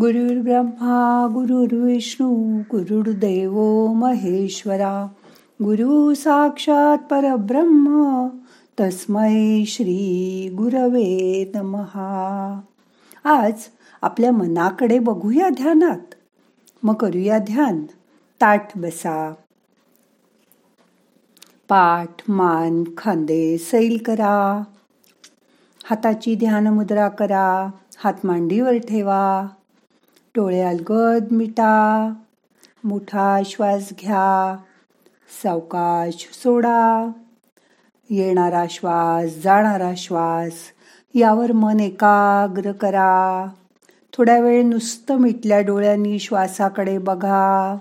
गुरुर्ब्रह्मा गुरुर्विष्णू गुरुर्देव महेश्वरा. गुरु साक्षात परब्रह्म तस्मै श्री गुरवे नमहा आज आपल्या मनाकडे बघूया ध्यानात. मग करूया ध्यान. ताट बसा. पाठ मान खांदे सैल करा. हाताची ध्यान मुद्रा करा. हात मांडीवर ठेवा. डोळे अलगद मिटा मोठा श्वास घ्या सावकाश सोडा. येणारा श्वास जाणारा श्वास यावर मन एकाग्र करा. थोड्या वेळ नुसतं मिटल्या डोळ्यांनी श्वासाकडे बघा.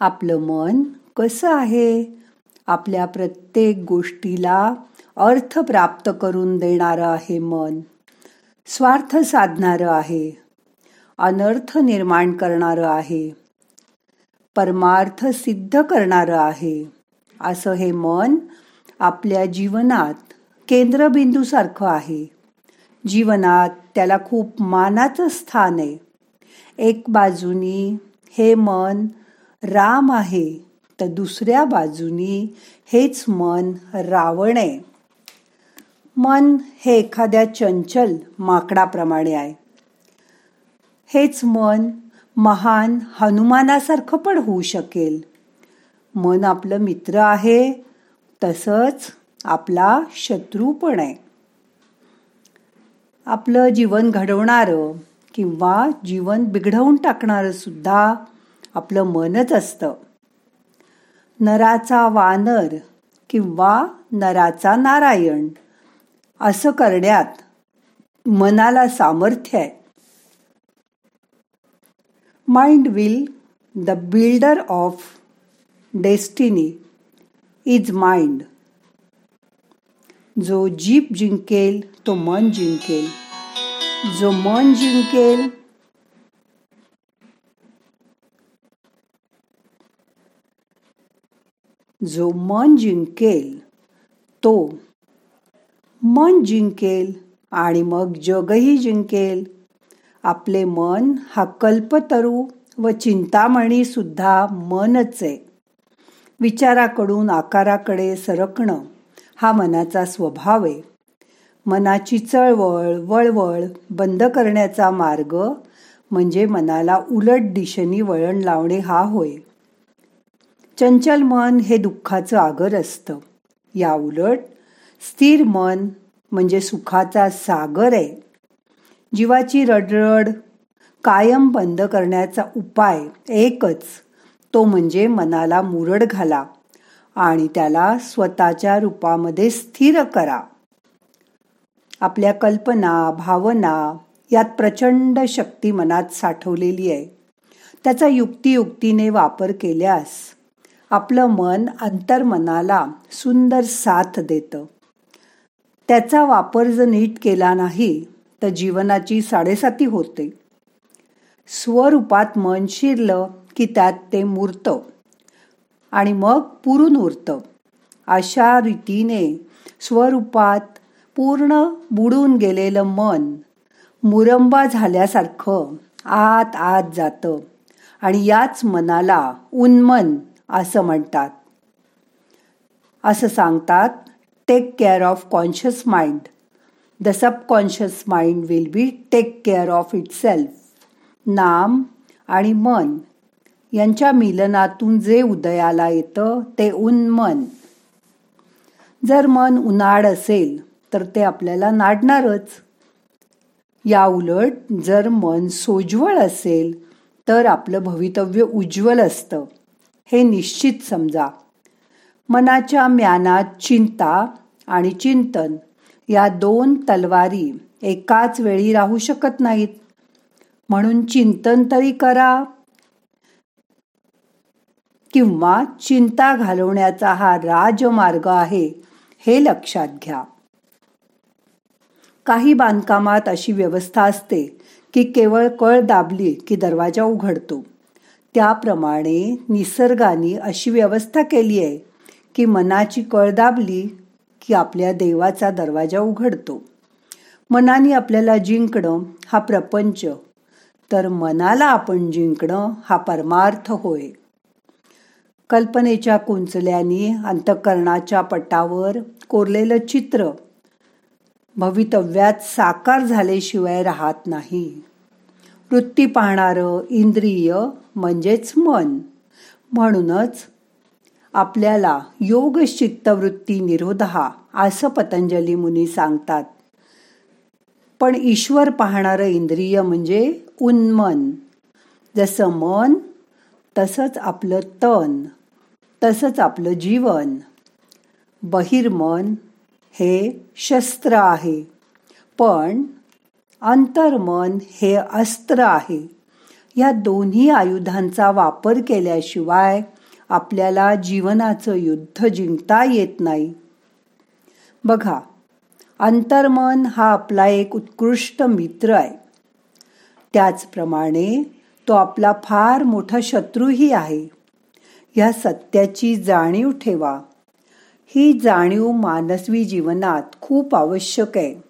आपलं मन कसं आहे? आपल्या प्रत्येक गोष्टीला अर्थ प्राप्त करून देणारं आहे मन. स्वार्थ साधणारं आहे. अनर्थ निर्माण करणारं आहे. परमार्थ सिद्ध करणारं आहे. असं हे मन आपल्या जीवनात केंद्रबिंदूसारखं आहे. जीवनात त्याला खूप मानाचं स्थान आहे. एक बाजूनी हे मन राम आहे तर दुसऱ्या बाजूनी हेच मन रावण आहे. मन हे एखाद्या चंचल माकडाप्रमाणे आहे. हेच मन महान हनुमानासारखं पण होऊ शकेल. मन आपलं मित्र आहे तसंच आपला शत्रू पण आहे. आपलं जीवन घडवणारं किंवा जीवन बिघडवून टाकणारं सुद्धा आपलं मनच असतं. नराचा वानर किंवा नराचा नारायण असं करण्यात मनाला सामर्थ्य आहे. Mind will the builder of destiny is mind जो जीप जिंकेल तो मन जिंकेल. जो मन जिंकेल जो मन जिंकेल तो मन जिंकेल आणि मग जगही जिंकेल. आपले मन हा कल्पतरू व चिंतामणी सुद्धा मनच आहे. विचाराकडून आकाराकडे सरकणं हा मनाचा स्वभाव आहे. मनाची चळवळ वळवळ बंद करण्याचा मार्ग म्हणजे मनाला उलट दिशेने वळण लावणे हा होय. चंचल मन हे दुःखाचं आगर असतं. या उलट स्थिर मन म्हणजे सुखाचा सागर आहे. जीवाची रडरड कायम बंद करण्याचा उपाय एकच तो म्हणजे मनाला मुरड घाला आणि त्याला स्वतःच्या रूपामध्ये स्थिर करा. आपल्या कल्पना भावना यात प्रचंड शक्ती मनात साठवलेली आहे. त्याचा युक्तियुक्तीने वापर केल्यास आपलं मन अंतर्मनाला सुंदर साथ देतं. त्याचा वापर जर नीट केला नाही तर जीवनाची साडेसाती होते. स्वरूपात मन शिरलं की त्यात ते मुरतं आणि मग पुरून उरतं. अशा रीतीने स्वरूपात पूर्ण बुडून गेलेलं मन मुरंबा झाल्यासारखं आत आत जातं आणि याच मनाला उन्मन असं म्हणतात. असं सांगतात take care of conscious mind the subconscious mind will be take care of it self नाम आणि मन यांच्या मिलनातून जे उदयाला येतं ते उन्मन. जर मन उन्हाळ असेल तर ते आपल्याला नाडणारच. या उलट जर मन सोज्वळ असेल तर आपलं भवितव्य उज्ज्वल असतं. हे निश्चित समजा. मनाच्या म्यानात चिंता आणि चिंतन या दोन तलवारी एकाच वेळी राहू शकत नाहीत. म्हणून चिंतन तरी करा. किंवा चिंता घालवण्याचा हा राजमार्ग आहे हे लक्षात घ्या. काही बांधकामात अशी व्यवस्था असते की केवळ कळ दाबली की दरवाजा उघडतो. त्याप्रमाणे निसर्गाने अशी व्यवस्था केली आहे की मनाची कळ दाबली की आपल्या देवाचा दरवाजा उघडतो. मनाने आपल्याला जिंकणं हा प्रपंच तर मनाला आपण जिंकणं हा परमार्थ होय. कल्पनेच्या कुंचल्याने अंतकरणाच्या पटावर कोरलेलं चित्र भवितव्यात साकार झाल्याशिवाय राहत नाही. वृत्ती पाहणारं इंद्रिय म्हणजेच मन. म्हणूनच आपल्याला योग चित्तवृत्ती निरोधा असं पतंजली मुनी सांगतात. पण ईश्वर पाहणारं इंद्रिय म्हणजे उन्मन. जसं मन तसंच आपलं तन तसंच आपलं जीवन. बहिर्मन हे शस्त्र आहे. पण अंतर्मन हे अस्त्र आहे. या दोन्ही आयुधांचा वापर केल्याशिवाय आपल्याला जीवनाचं युद्ध जिंकता येत नाही. बघा अंतर्मन हा आपला एक उत्कृष्ट मित्र आहे. त्याचप्रमाणे तो आपला फार मोठा शत्रूही आहे. या सत्याची जाणीव ठेवा. ही जाणीव मानसवी जीवनात खूप आवश्यक आहे.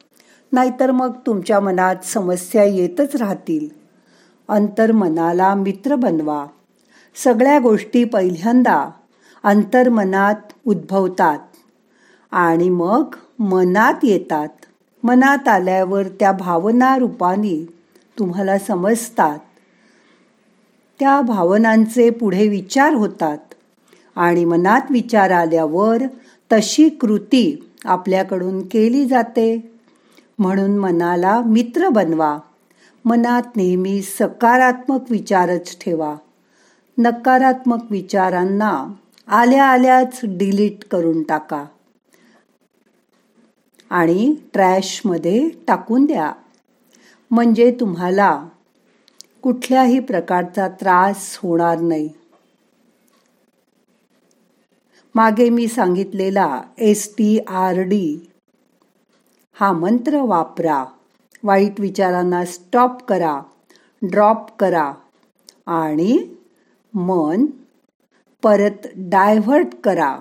नाहीतर मग तुमच्या मनात समस्या येतच राहतील. अंतर्मनाला मित्र बनवा. सगळ्या गोष्टी पहिल्यांदा अंतर्मनात उद्भवतात आणि मग मनात येतात. मनात आल्यावर त्या भावना रूपाने तुम्हाला समजतात. त्या भावनांचे पुढे विचार होतात आणि मनात विचार आल्यावर तशी कृती आपल्याकडून केली जाते. म्हणून मनाला मित्र बनवा. मनात नेहमी सकारात्मक विचारच ठेवा. नकारात्मक विचारांना आल्या आल्याच डिलीट करून टाका. आणि ट्रॅशमध्ये टाकून द्या. म्हणजे तुम्हाला कुठल्याही प्रकारचा त्रास होणार नाही. मागे मी सांगितलेला एस टी आर डी हा मंत्र वापरा. वाईट विचारांना स्टॉप करा ड्रॉप करा आणि मन परत डायव्हर्ट करा.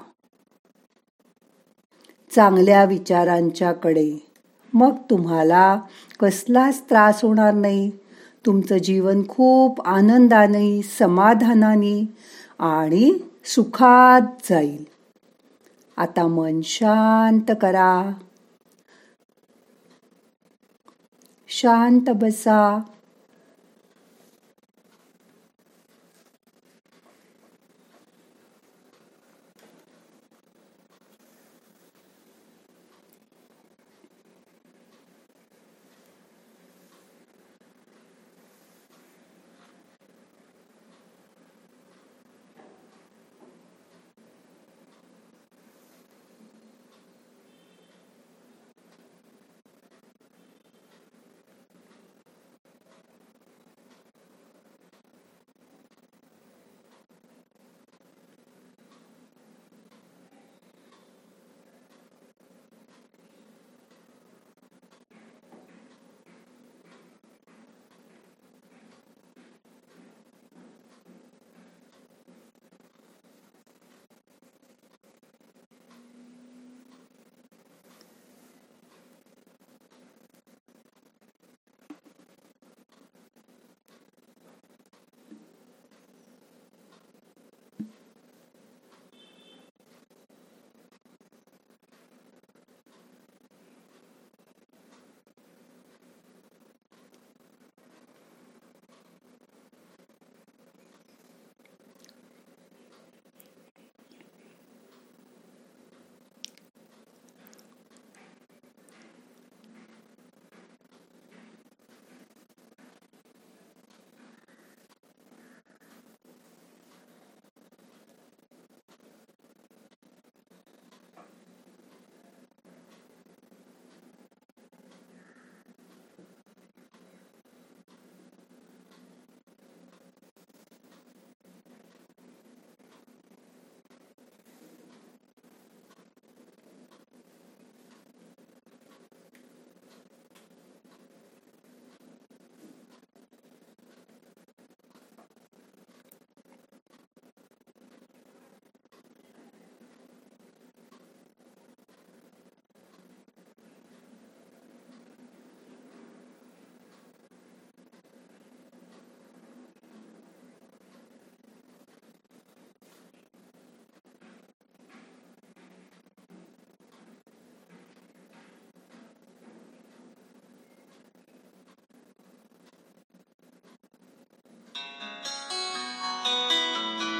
चांगल्या विचारांच्याकडे. मग तुम्हाला कसलाच त्रास होणार नाही. तुमचं जीवन खूप आनंदाने समाधानाने आणि सुखात जाईल. आता मन शांत करा. शांत बसा.